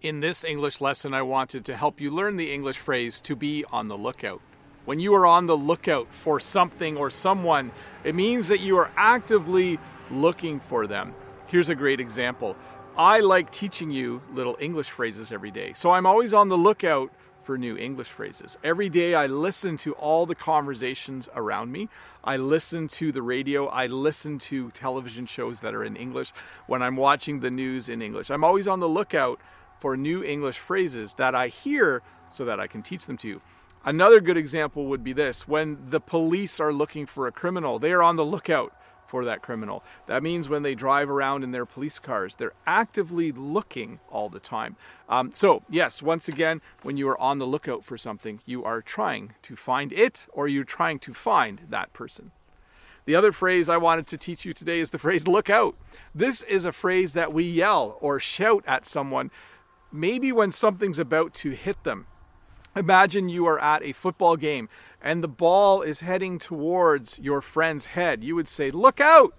In this English lesson, I wanted to help you learn the English phrase to be on the lookout. When you are on the lookout for something or someone, it means that you are actively looking for them. Here's a great example. I like teaching you little English phrases every day, so I'm always on the lookout for new English phrases. Every day I listen to all the conversations around me. I listen to the radio. I listen to television shows that are in English when I'm watching the news in English. I'm always on the lookout for new English phrases that I hear so that I can teach them to you. Another good example would be this when the police are looking for a criminal, they are on the lookout for that criminal. That means when they drive around in their police cars, they're actively looking all the time. Um, so, yes, once again, when you are on the lookout for something, you are trying to find it or you're trying to find that person. The other phrase I wanted to teach you today is the phrase look out. This is a phrase that we yell or shout at someone maybe when something's about to hit them. Imagine you are at a football game and the ball is heading towards your friend's head. You would say, Look out!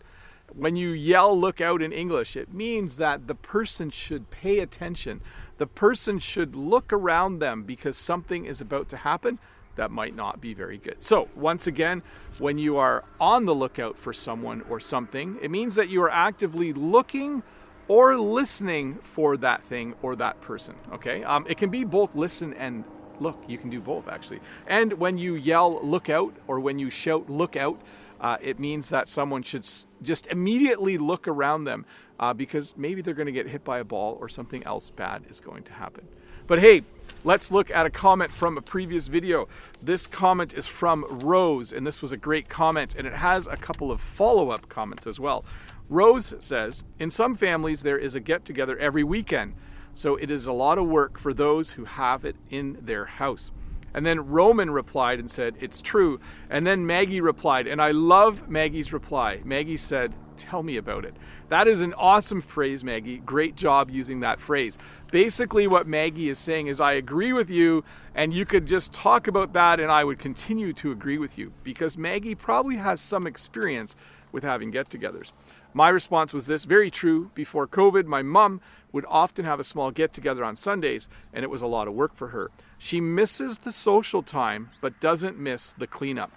When you yell look out in English, it means that the person should pay attention. The person should look around them because something is about to happen that might not be very good. So, once again, when you are on the lookout for someone or something, it means that you are actively looking or listening for that thing or that person. Okay, um, it can be both listen and look. You can do both actually. And when you yell look out or when you shout look out, uh, it means that someone should just immediately look around them uh, because maybe they're going to get hit by a ball or something else bad is going to happen. But hey, let's look at a comment from a previous video. This comment is from Rose, and this was a great comment, and it has a couple of follow up comments as well. Rose says, In some families, there is a get together every weekend, so it is a lot of work for those who have it in their house. And then Roman replied and said, It's true. And then Maggie replied, and I love Maggie's reply. Maggie said, Tell me about it. That is an awesome phrase, Maggie. Great job using that phrase. Basically, what Maggie is saying is, I agree with you, and you could just talk about that, and I would continue to agree with you because Maggie probably has some experience with having get togethers. My response was this very true. Before COVID, my mom would often have a small get together on Sundays, and it was a lot of work for her. She misses the social time, but doesn't miss the cleanup.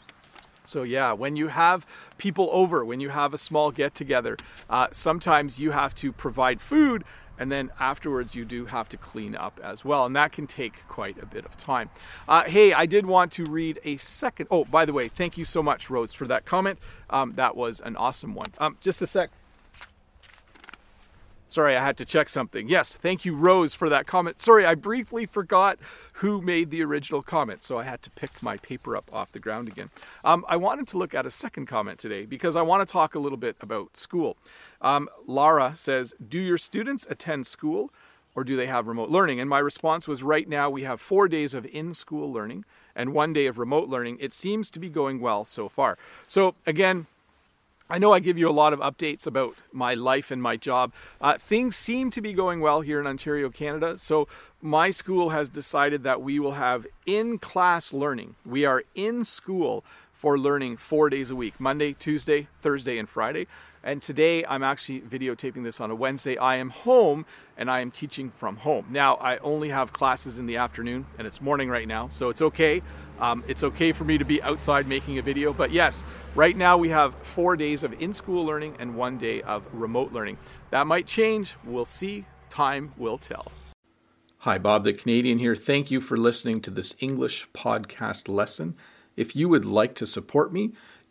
So, yeah, when you have people over, when you have a small get together, uh, sometimes you have to provide food and then afterwards you do have to clean up as well and that can take quite a bit of time. Uh, hey i did want to read a second oh by the way thank you so much rose for that comment. Um, that was an awesome one. Um, just a sec Sorry, I had to check something. Yes, thank you, Rose, for that comment. Sorry, I briefly forgot who made the original comment, so I had to pick my paper up off the ground again. Um, I wanted to look at a second comment today because I want to talk a little bit about school. Um, Lara says, Do your students attend school or do they have remote learning? And my response was, Right now we have four days of in school learning and one day of remote learning. It seems to be going well so far. So, again, I know I give you a lot of updates about my life and my job. Uh, things seem to be going well here in Ontario, Canada. So, my school has decided that we will have in class learning. We are in school for learning four days a week Monday, Tuesday, Thursday, and Friday. And today I'm actually videotaping this on a Wednesday. I am home and I am teaching from home. Now, I only have classes in the afternoon and it's morning right now, so it's okay. Um, it's okay for me to be outside making a video, but yes, right now we have four days of in school learning and one day of remote learning. That might change. We'll see. Time will tell. Hi, Bob the Canadian here. Thank you for listening to this English podcast lesson. If you would like to support me,